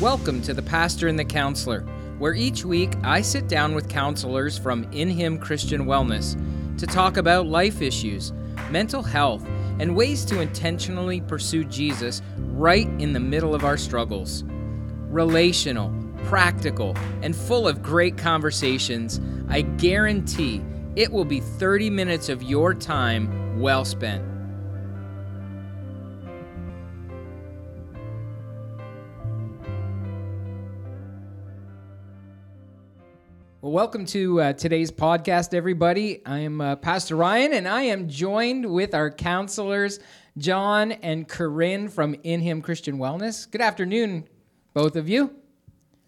Welcome to The Pastor and the Counselor, where each week I sit down with counselors from In Him Christian Wellness to talk about life issues, mental health, and ways to intentionally pursue Jesus right in the middle of our struggles. Relational, practical, and full of great conversations, I guarantee it will be 30 minutes of your time well spent. Well, welcome to uh, today's podcast, everybody. I am uh, Pastor Ryan, and I am joined with our counselors, John and Corryn from In Him Christian Wellness. Good afternoon, both of you.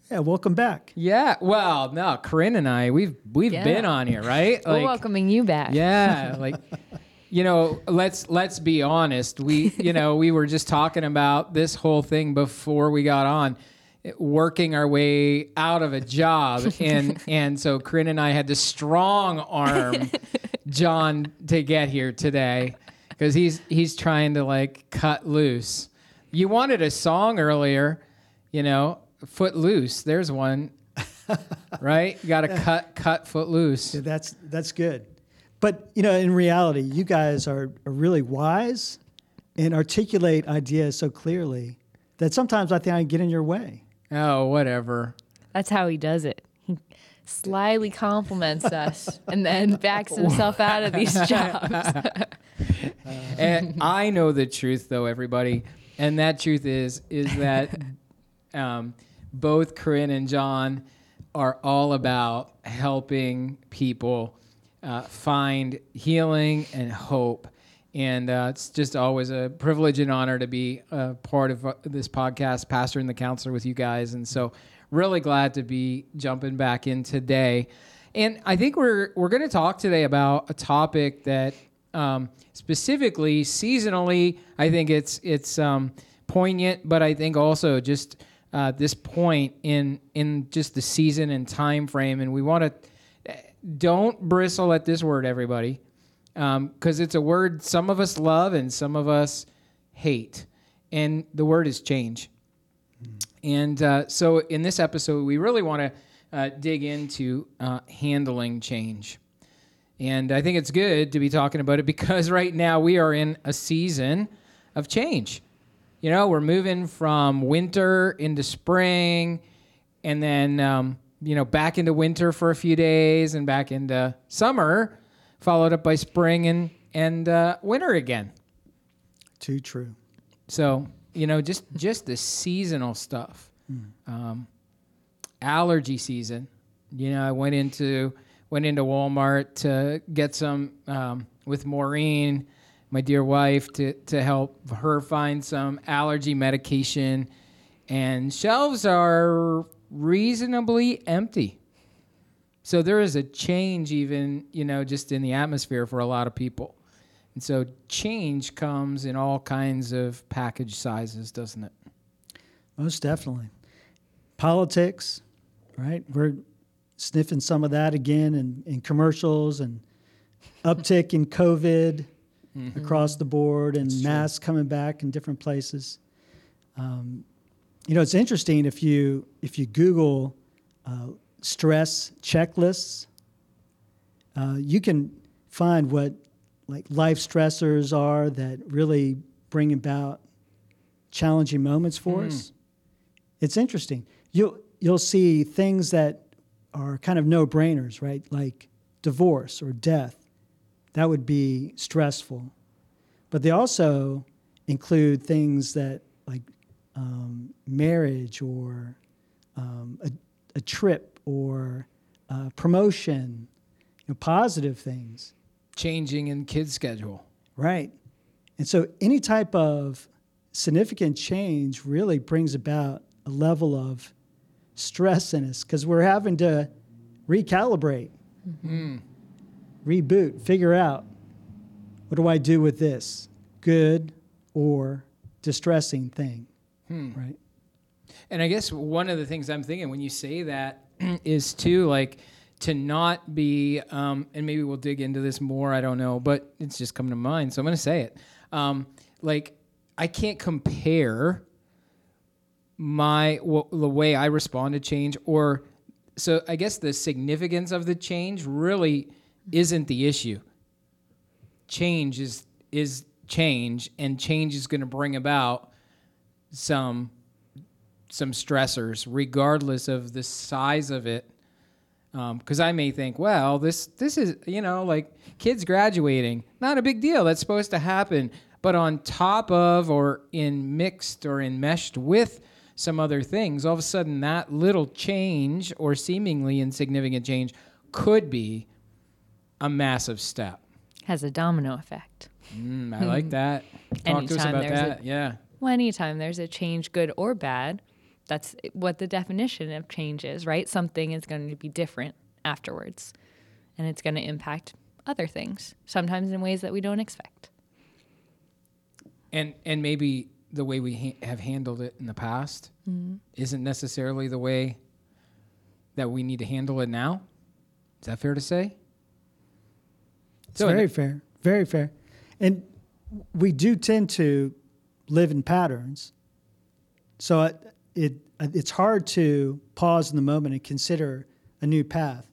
Yeah, welcome back. Yeah, well, no, Corryn and I, we've we've Yeah. been on here, right? We're welcoming you back. Yeah, like you know, let's let's be honest. We you know we were just talking about this whole thing before we got on, working our way out of a job, and and so Corryn and I had to strong arm John to get here today because he's he's trying to like cut loose. You wanted a song earlier, you know, foot loose. There's one. right? You got to cut cut foot loose. Yeah, that's that's good. But you know, in reality, you guys are, are really wise and articulate ideas so clearly that sometimes I think I get in your way. Oh, whatever. That's how he does it. He slyly compliments us and then backs himself out of these jobs. and I know the truth, though, everybody. And that truth is is that um, both Corryn and John are all about helping people uh, find healing and hope. And uh, it's just always a privilege and honor to be a part of uh, this podcast, Pastor and the Counselor, with you guys. And so, really glad to be jumping back in today. And I think we're we're going to talk today about a topic that um, specifically seasonally, I think it's it's um, poignant, but I think also just uh, this point in in just the season and time frame, and we want to don't bristle at this word, everybody, because it's a word some of us love and some of us hate, and the word is change. And uh, so, in this episode, we really want to uh, dig into uh, handling change. And I think it's good to be talking about it because right now we are in a season of change. You know, we're moving from winter into spring and then, um, you know, back into winter for a few days and back into summer, followed up by spring and, and uh, winter again. Too true. So, you know, just, just the seasonal stuff. Um, allergy season. You know, I went into went into Walmart to get some um, with Maureen, my dear wife, to to help her find some allergy medication, and shelves are reasonably empty. So there is a change, even you know, just in the atmosphere for a lot of people, and so change comes in all kinds of package sizes, doesn't it? Most definitely. Politics, right? We're sniffing some of that again in, in commercials and uptick in COVID across the board and masks coming back in different places. Um, you know, it's interesting if you if you Google uh, stress checklists, uh, you can find what like life stressors are that really bring about challenging moments for us. It's interesting. You'll you'll see things that are kind of no brainers, right? Like divorce or death. That would be stressful. But they also include things that like um, marriage or um, a, a trip or uh, promotion, you know, positive things. Changing in kids' schedule. Right. And so any type of significant change really brings about a level of stress in us because we're having to recalibrate, reboot, figure out what do I do with this good or distressing thing. Right. And I guess one of the things I'm thinking when you say that is too like to not be, um, and maybe we'll dig into this more. I don't know, but it's just coming to mind, so I'm going to say it. Um, like I can't compare my w- the way I respond to change, or so I guess the significance of the change really isn't the issue. Change is is change, and change is going to bring about some some stressors, regardless of the size of it. Because I may think, well, this this is you know like kids graduating, not a big deal. That's supposed to happen. But on top of, or in mixed or enmeshed with some other things, all of a sudden that little change or seemingly insignificant change could be a massive step. Has a domino effect. Mm, I like that. Talk to us about there's a- that. yeah. Well, anytime there's a change, good or bad, that's what the definition of change is, right? Something is going to be different afterwards, and it's going to impact other things, sometimes in ways that we don't expect. and and maybe the way we ha- have handled it in the past mm-hmm. isn't necessarily the way that we need to handle it now. Is that fair to say? It's very fair, very fair. And we do tend to live in patterns. So it, it it's hard to pause in the moment and consider a new path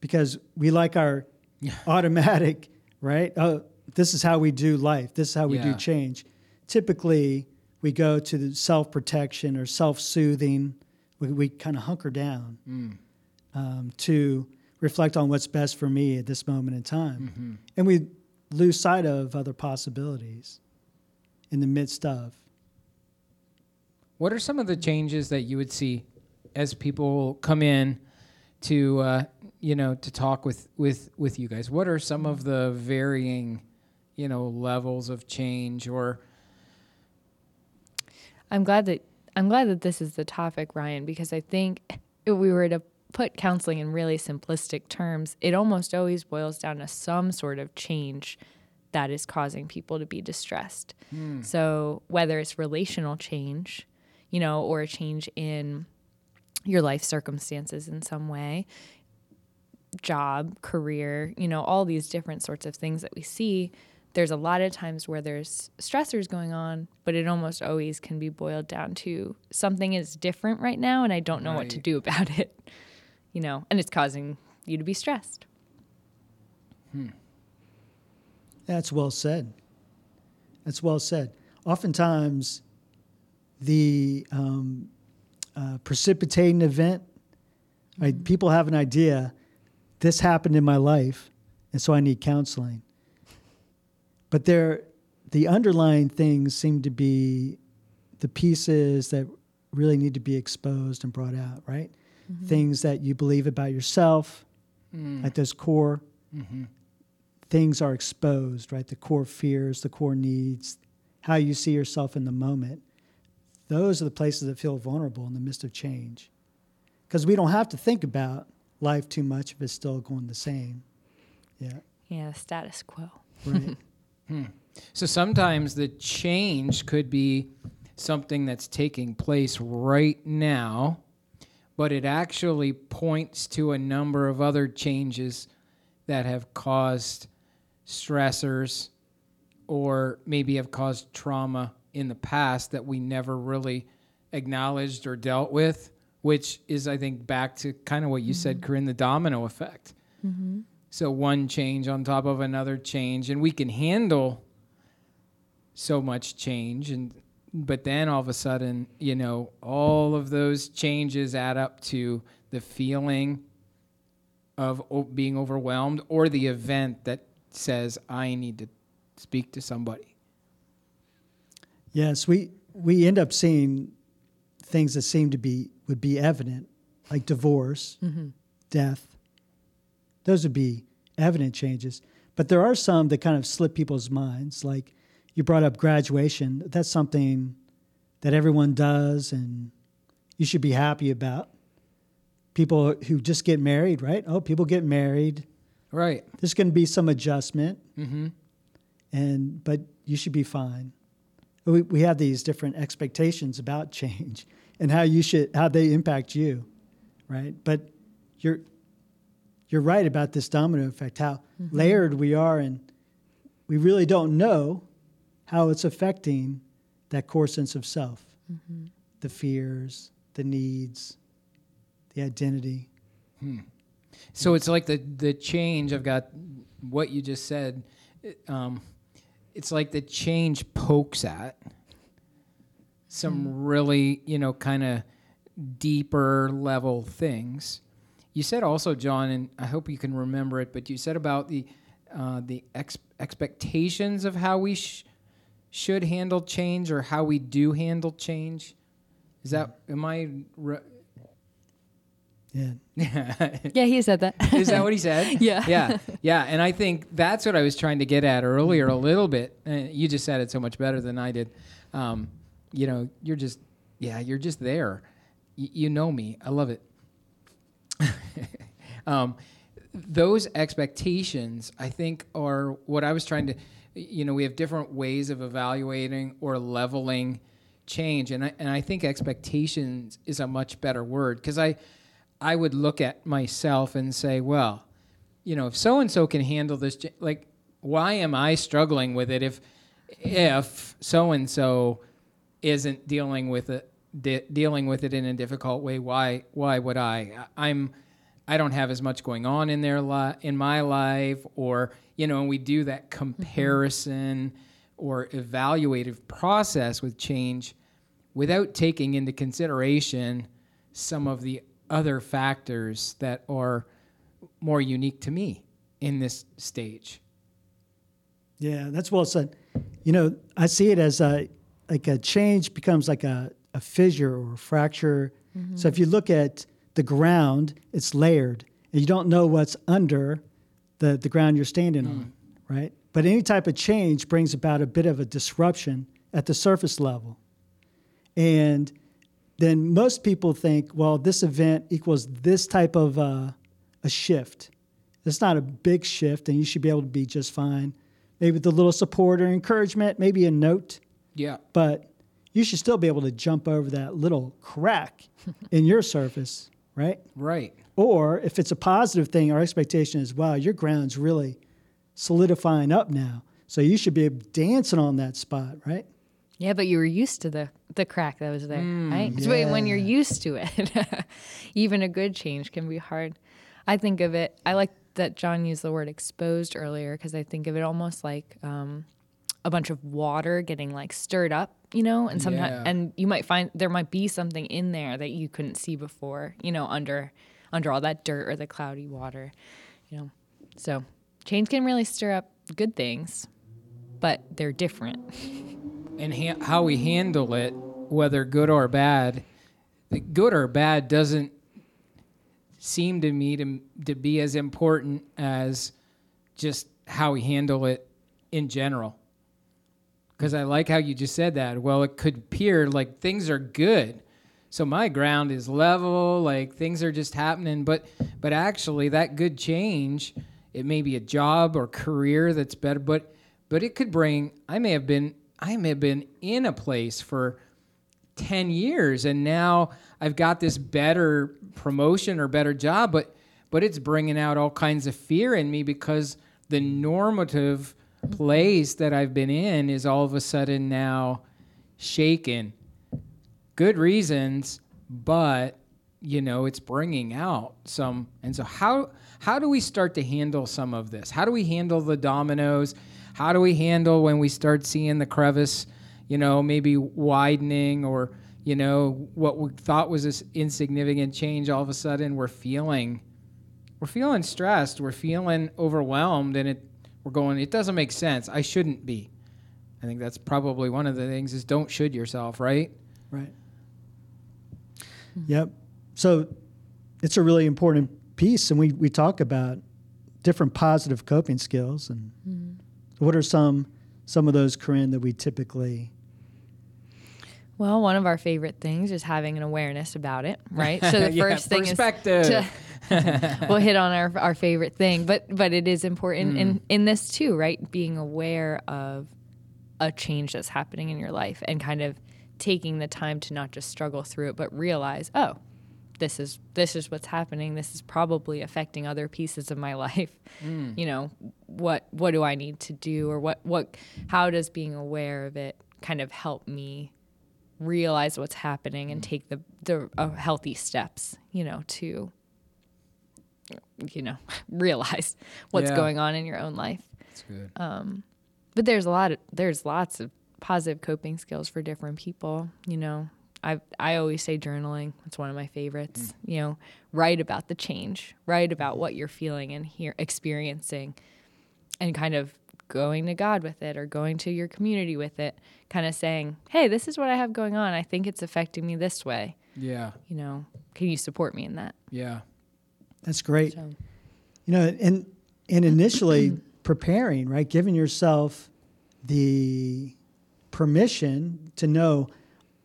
because we like our automatic, right? Oh, this is how we do life. This is how we Yeah. do change. Typically, we go to the self protection or self soothing. We, we kind of hunker down um, to reflect on what's best for me at this moment in time. And we lose sight of other possibilities in the midst of. What are some of the changes that you would see as people come in to uh, you know to talk with with with you guys? What are some of the varying you know levels of change or I'm glad that I'm glad that this is the topic, Ryan, because I think if we were to put counseling in really simplistic terms, it almost always boils down to some sort of change that is causing people to be distressed. So whether it's relational change, you know, or a change in your life circumstances in some way, job, career, you know, all these different sorts of things that we see, there's a lot of times where there's stressors going on, but it almost always can be boiled down to something is different right now and I don't know what to do about it. You know, and it's causing you to be stressed. Hmm. That's well said. That's well said. Oftentimes, the um, uh, precipitating event, right, people have an idea this happened in my life, and so I need counseling. But there, the underlying things seem to be the pieces that really need to be exposed and brought out, right? Things that you believe about yourself, at those core things are exposed, right? The core fears, the core needs, how you see yourself in the moment. Those are the places that feel vulnerable in the midst of change. Because we don't have to think about life too much if it's still going the same. Yeah, Yeah, status quo. right. Hmm. So sometimes the change could be something that's taking place right now, but it actually points to a number of other changes that have caused stressors or maybe have caused trauma in the past that we never really acknowledged or dealt with, which is, I think, back to kind of what you said, mm-hmm. Corryn, the domino effect. Mm-hmm. So one change on top of another change, and we can handle so much change and but then all of a sudden you know all of those changes add up to the feeling of o- being overwhelmed or the event that says i need to speak to somebody Yes, we we end up seeing things that seem to be would be evident, like divorce, death. Those would be evident changes. But there are some that kind of slip people's minds. Like you brought up graduation. That's something that everyone does and you should be happy about. People who just get married, right? Oh, people get married. right There's going to be some adjustment, mm-hmm. and but you should be fine. We, we have these different expectations about change and how you should how they impact you, right? But you're you're right about this domino effect, how mm-hmm. layered we are, and we really don't know how it's affecting that core sense of self. Mm-hmm. the fears, the needs, the identity. Hmm. So it's like the the change. I've got what you just said. Um, it's like the change pokes at some really you know kind of deeper level things. You said also, John, and I hope you can remember it, but you said about the uh, the ex- expectations of how we sh- should handle change or how we do handle change. Is that am I? Re- Yeah. Yeah, he said that. Is that what he said? Yeah. Yeah. Yeah. And I think that's what I was trying to get at earlier a little bit. And you just said it so much better than I did. Um, you know, you're just, yeah, you're just there. Y- you know me. I love it. um, those expectations, I think, are what I was trying to, you know, we have different ways of evaluating or leveling change. And I, and I think expectations is a much better word because I, I would look at myself and say, well, you know, if so and so can handle this, like, why am I struggling with it if, if so and so isn't dealing with it, de- dealing with it in a difficult way? Why, why would I? I- I'm, I don't have as much going on in their li- in my life, or you know, and we do that mm-hmm. comparison or evaluative process with change without taking into consideration some of the other factors that are more unique to me in this stage. Yeah, that's well said. You know, I see it as a like a change becomes like a, a fissure or a fracture. Mm-hmm. So if you look at the ground, it's layered, and you don't know what's under the, the ground you're standing on, mm. right? But any type of change brings about a bit of a disruption at the surface level. And then most people think, well, this event equals this type of uh, a shift. It's not a big shift, and you should be able to be just fine. Maybe with a little support or encouragement, maybe a note, Yeah. but you should still be able to jump over that little crack in your surface, right? Right. Or if it's a positive thing, our expectation is, wow, your ground's really solidifying up now. So you should be dancing on that spot, right? Yeah, but you were used to the the crack that was there, Mm, right? When you're used to it, even a good change can be hard. I think of it. I like that John used the word exposed earlier because I think of it almost like um, a bunch of water getting like stirred up, you know, and sometimes Yeah. and you might find there might be something in there that you couldn't see before, you know, under under all that dirt or the cloudy water, you know. So change can really stir up good things, but they're different. And ha- how we handle it, whether good or bad, good or bad doesn't seem to me to, to be as important as just how we handle it in general. Because I like how you just said that. Well, it could appear like things are good. So my ground is level, like things are just happening, but but actually that good change, it may be a job or career that's better, but but it could bring I may have been I may have been in a place for 10 years and now I've got this better promotion or better job but but it's bringing out all kinds of fear in me because the normative place that I've been in is all of a sudden now shaken. Good reasons but you know it's bringing out some and so how how do we start to handle some of this? How do we handle the dominoes how do we handle when we start seeing the crevice you know maybe widening or you know what we thought was this insignificant change all of a sudden we're feeling we're feeling stressed we're feeling overwhelmed and it we're going it doesn't make sense i shouldn't be i think that's probably one of the things is don't should yourself right Right. Yep. So it's a really important piece, and we, we talk about different positive coping skills. And hmm. What are some some of those, Corryn, that we typically? Well, one of our favorite things is having an awareness about it, right? So the Yeah, first thing perspective. is to, we'll hit on our, our favorite thing, but but it is important in mm. in this too, right? Being aware of a change that's happening in your life and kind of taking the time to not just struggle through it, but realize, oh, this is this is what's happening. This is probably affecting other pieces of my life. Mm. You know, what what do I need to do, or what what how does being aware of it kind of help me realize what's happening and mm. take the the uh, healthy steps, you know, to you know realize what's Yeah. going on in your own life. That's good. Um, but there's a lot of there's lots of positive coping skills for different people. You know, I I always say journaling. It's one of my favorites. You know, write about the change, write about what you're feeling and here experiencing, and kind of going to God with it or going to your community with it. Kind of saying, hey, this is what I have going on. I think it's affecting me this way. yeah. You know, can you support me in that? Yeah. That's great. So, You know, and and initially preparing, right, giving yourself the permission to know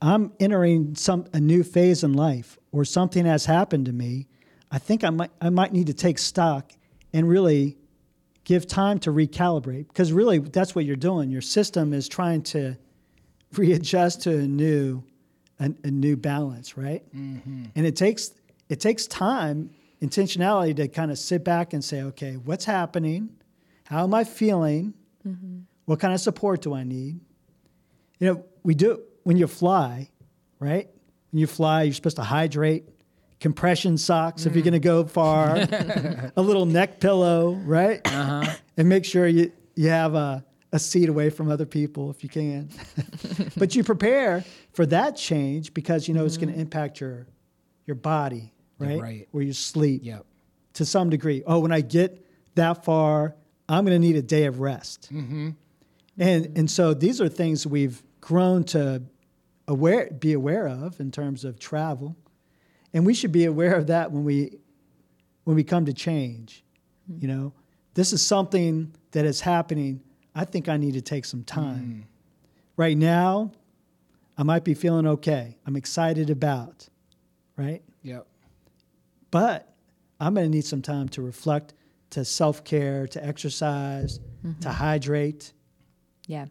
I'm entering some a new phase in life or something has happened to me. I think I might I might need to take stock and really give time to recalibrate because really that's what you're doing. Your system is trying to readjust to a new a, a new balance, right? Mm-hmm. And it takes it takes time, intentionality to kind of sit back and say, okay, what's happening? How am I feeling? Mm-hmm. What kind of support do I need? You know, we do when you fly, right? When you fly, you're supposed to hydrate, compression socks if you're going to go far, a little neck pillow, right? Uh-huh. And make sure you, you have a, a seat away from other people if you can. but you prepare for that change because you know it's going to impact your your body, right? right. Where you sleep Yep. to some degree. Oh, when I get that far, I'm going to need a day of rest. Mm-hmm. And and so these are things we've grown to aware be aware of in terms of travel, and we should be aware of that when we when we come to change. Hmm. You know, this is something that is happening. I think I need to take some time. Hmm. Right now, I might be feeling okay. I'm excited about, right? Yep. But I'm going to need some time to reflect, to self care, to exercise, mm-hmm. to hydrate. Yeah.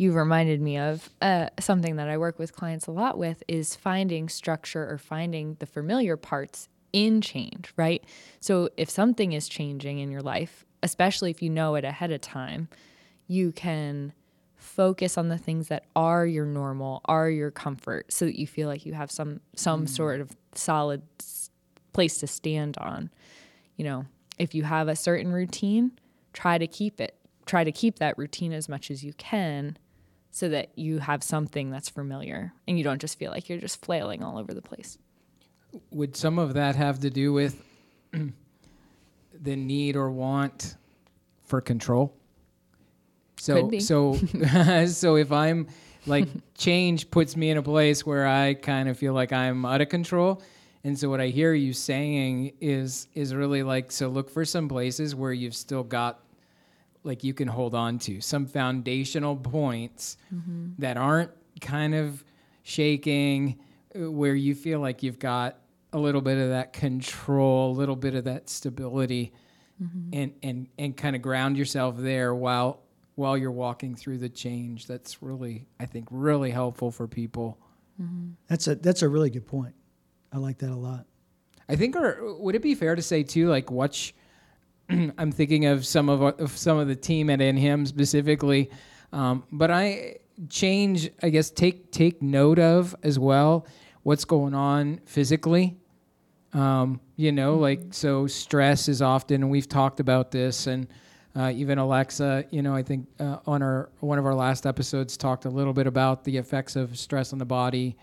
You reminded me of uh, something that I work with clients a lot with is finding structure or finding the familiar parts in change, right? So if something is changing in your life, especially if you know it ahead of time, you can focus on the things that are your normal, are your comfort so that you feel like you have some some sort of solid place to stand on. You know, if you have a certain routine, try to keep it. Try to keep that routine as much as you can so that you have something that's familiar and you don't just feel like you're just flailing all over the place. Would some of that have to do with the need or want for control? So so so if I'm like change puts me in a place where I kind of feel like I'm out of control. And so what I hear you saying is is really like so look for some places where you've still got like you can hold on to some foundational points mm-hmm. that aren't kind of shaking uh, where you feel like you've got a little bit of that control a little bit of that stability mm-hmm. and and and kind of ground yourself there while while you're walking through the change that's really i think really helpful for people mm-hmm. That's a that's a really good point. I like that a lot. I think, or would it be fair to say too, like watch? I'm thinking of some of, our- of some of the team at In Him specifically, um, but I change. I guess take take note of as well what's going on physically. Um, you know, like so stress is often, and we've talked about this, and uh, even Alexa, you know, I think uh, on our one of our last episodes talked a little bit about the effects of stress on the body,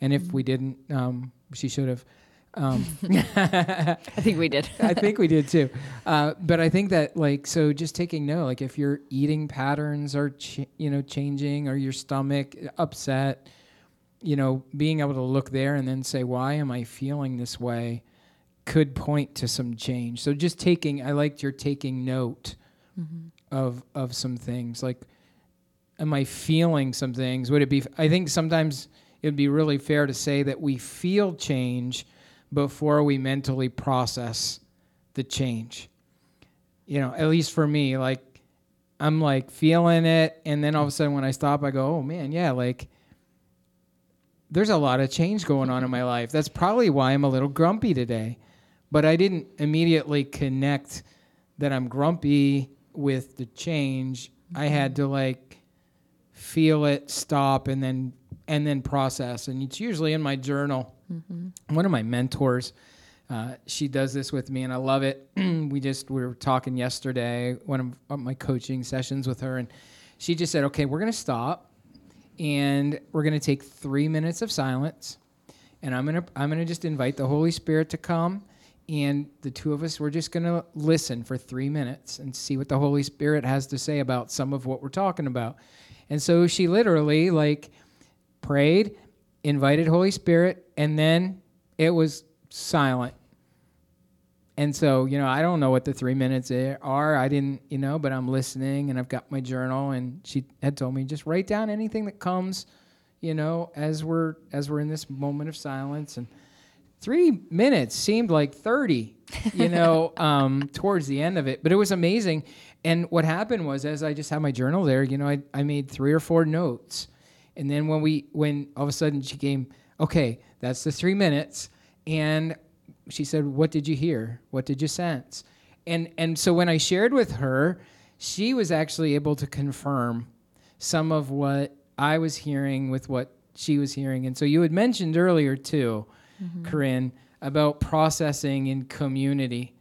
and if we didn't, um, she should have. Um, I think we did. I think we did too. Uh, but I think that like so just taking note, like if your eating patterns are ch- you know changing or your stomach upset, you know, being able to look there and then say why am I feeling this way could point to some change. So just taking I liked your taking note of of some things like am I feeling some things? Would it be I think sometimes it would be really fair to say that we feel change before we mentally process the change. You know, at least for me, like I'm like feeling it, and then all of a sudden when I stop, I go, "Oh man, yeah, like there's a lot of change going on in my life. That's probably why I'm a little grumpy today." But I didn't immediately connect that I'm grumpy with the change. I had to like feel it, stop, and then and then process. And it's usually in my journal. One of my mentors, uh, she does this with me, and I love it. we just we were talking yesterday, one of- my coaching sessions with her, and she just said, "Okay, we're gonna stop, and we're gonna take three minutes of silence, and I'm gonna I'm gonna just invite the Holy Spirit to come." And the two of us, we're just going to listen for three minutes and see what the Holy Spirit has to say about some of what we're talking about. And so she literally, like, prayed, invited Holy Spirit, and then it was silent. And so, you know, I don't know what the three minutes are. I didn't, you know, but I'm listening and I've got my journal. And she had told me just write down anything that comes, you know, as we're as we're in this moment of silence. And three minutes seemed like 30 you know um, towards the end of it but it was amazing and what happened was as i just had my journal there you know I, I made three or four notes and then when we when all of a sudden she came okay that's the three minutes. And she said what did you hear? What did you sense? And and so when i shared with her she was actually able to confirm some of what i was hearing with what she was hearing. And so you had mentioned earlier too mm-hmm. Corryn, about processing in community.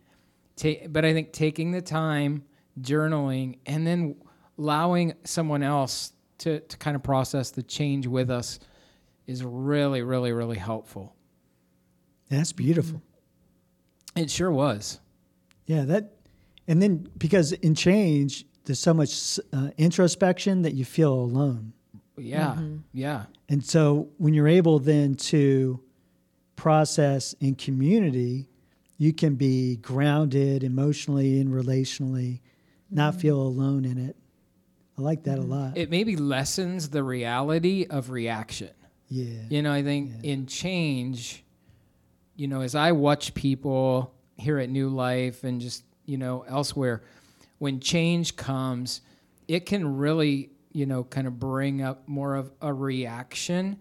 Ta- but I think taking the time, journaling, and then allowing someone else to, to kind of process the change with us is really, really, really helpful. That's beautiful. It sure was. Yeah, that, and then because in change, there's so much uh, introspection that you feel alone. Yeah, yeah, And so when you're able then to process in community, you can be grounded emotionally and relationally, not feel alone in it. I like that a mm-hmm. lot. it maybe lessens the reality of reaction. yeah. You know, I think in change, you know, as I watch people here at New Life and just, you know, elsewhere, when change comes, it can really, you know, kind of bring up more of a reaction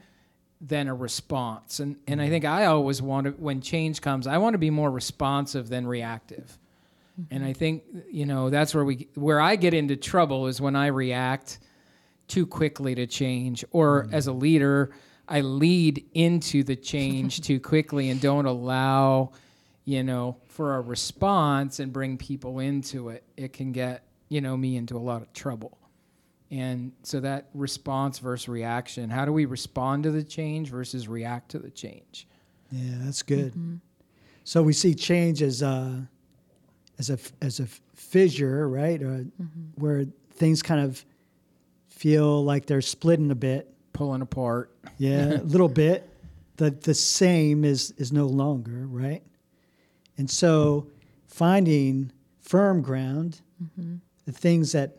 than a response. And and I mm-hmm. think I always want to when change comes, I want to be more responsive than reactive. And I think, you know, that's where we where I get into trouble is when I react too quickly to change or mm. as a leader i lead into the change too quickly and don't allow you know for a response and bring people into it it can get you know me into a lot of trouble. And so that response versus reaction how do we respond to the change versus react to the change? Yeah, that's good. Mm-hmm. So we see change as a, as a as a fissure, right? Or Where things kind of feel like they're splitting a bit. pulling apart Yeah, a little bit. The the same is is no longer, right? And so finding firm ground, mm-hmm. the things that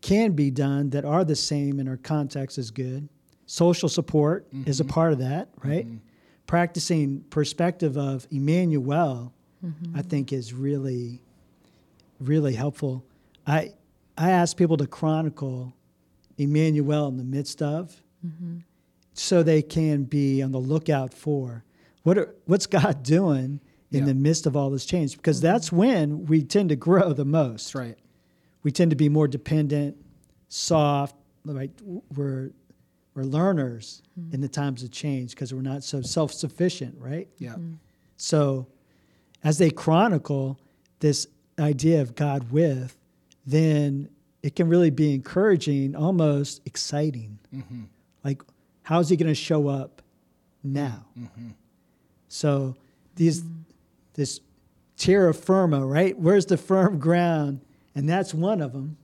can be done that are the same in our context is good. Social support is a mm-hmm. part of that, right? Practicing perspective of Emmanuel, Mm-hmm. I think is really, really helpful. I I ask people to chronicle Emmanuel in the midst of, mm-hmm. so they can be on the lookout for what are, what's God doing in Yeah. the midst of all this change, because mm-hmm. that's when we tend to grow the most right we tend to be more dependent, soft, right? We're we're learners in the times of change because we're not so self-sufficient, right? yeah So as they chronicle this idea of God with, then it can really be encouraging, almost exciting. Mm-hmm. Like, how's he going to show up now? Mm-hmm. So these this terra firma, right? Where's the firm ground? And that's one of them.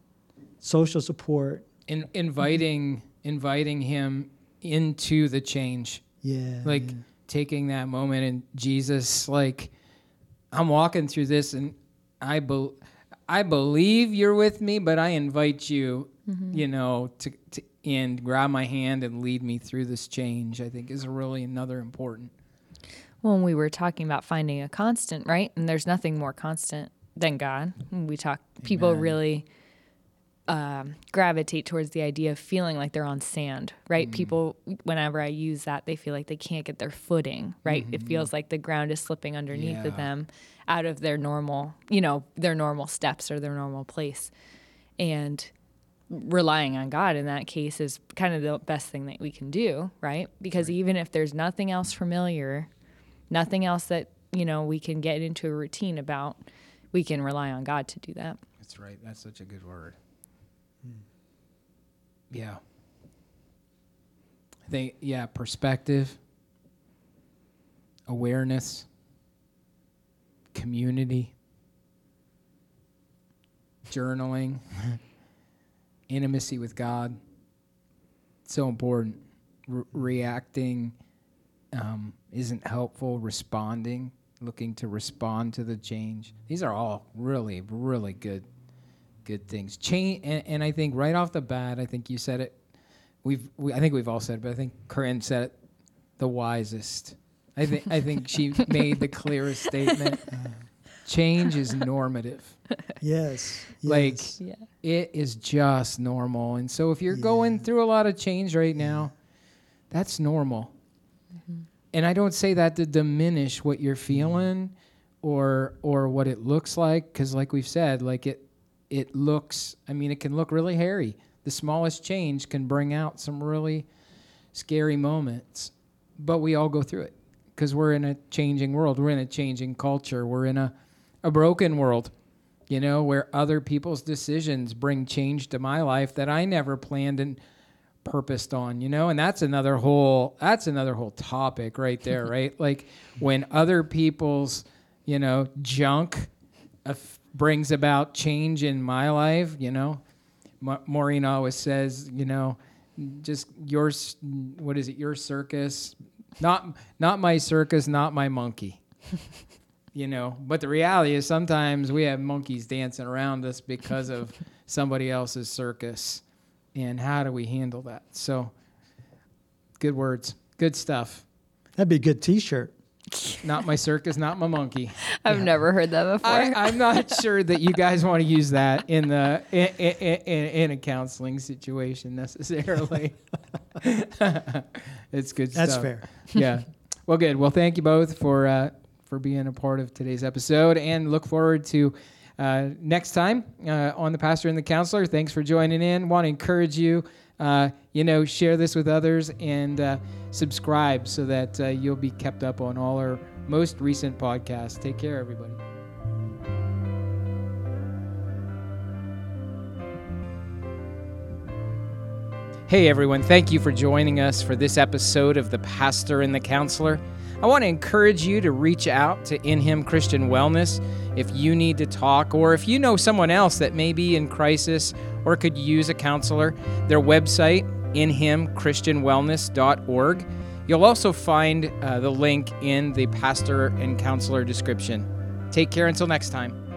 Social support. In, inviting inviting him into the change Yeah. like yeah. taking that moment and Jesus like I'm walking through this and I bel I believe you're with me but I invite you mm-hmm. you know to, to and grab my hand and lead me through this change I think is really another important when we were talking about finding a constant, right? And there's nothing more constant than God. We talk, people Amen. really um, gravitate towards the idea of feeling like they're on sand, right? People, whenever I use that, they feel like they can't get their footing, right? It feels like the ground is slipping underneath Yeah. of them out of their normal, you know, their normal steps or their normal place. And relying on God in that case is kind of the best thing that we can do, right? Because even if there's nothing else familiar, nothing else that, you know, we can get into a routine about, we can rely on God to do that. That's right. That's such a good word. Yeah. I think, yeah, perspective, awareness, community, journaling, intimacy with God. So important. Re- reacting um, isn't helpful, responding, looking to respond to the change. These are all really, really good good things. Change, and, and I think right off the bat, I think you said it. We've, we, I think we've all said it, but I think Corryn said it the wisest. I think, I think she made the clearest statement. Change is normative. Yes. Like. Yeah. it is just normal. And so if you're going through a lot of change right now, that's normal. Mm-hmm. And I don't say that to diminish what you're mm-hmm. feeling or or what it looks like cuz like we've said, like it it looks I mean it can look really hairy. The smallest change can bring out some really scary moments. But we all go through it cuz we're in a changing world. We're in a changing culture. We're in a a broken world you know, where other people's decisions bring change to my life that I never planned and purposed on, you know? And that's another whole that's another whole topic right there, right? Like when other people's, you know, junk af- brings about change in my life, you know? Ma- Maureen always says, you know, just your what is it? Your circus, not not my circus, not my monkey you know but the reality is sometimes we have monkeys dancing around us because of somebody else's circus and how do we handle that so good words good stuff That'd be a good T-shirt. Not my circus not my monkey I've never heard that before. I, i'm not sure that you guys want to use that in the in, in, in, in a counseling situation necessarily it's good That's stuff fair. yeah. Well, good. Well, thank you both for uh, for being a part of today's episode, and look forward to uh, next time uh, on the pastor and the counselor. Thanks for joining in. Want to encourage you. Uh, you know, share this with others and uh, subscribe so that uh, you'll be kept up on all our most recent podcasts. Take care, everybody. Hey everyone, thank you for joining us for this episode of The Pastor and the Counselor. I want to encourage you to reach out to In Him Christian Wellness if you need to talk or if you know someone else that may be in crisis or could use a counselor. Their website, inhimchristianwellness.org. You'll also find uh, the link in the pastor and counselor description. Take care until next time.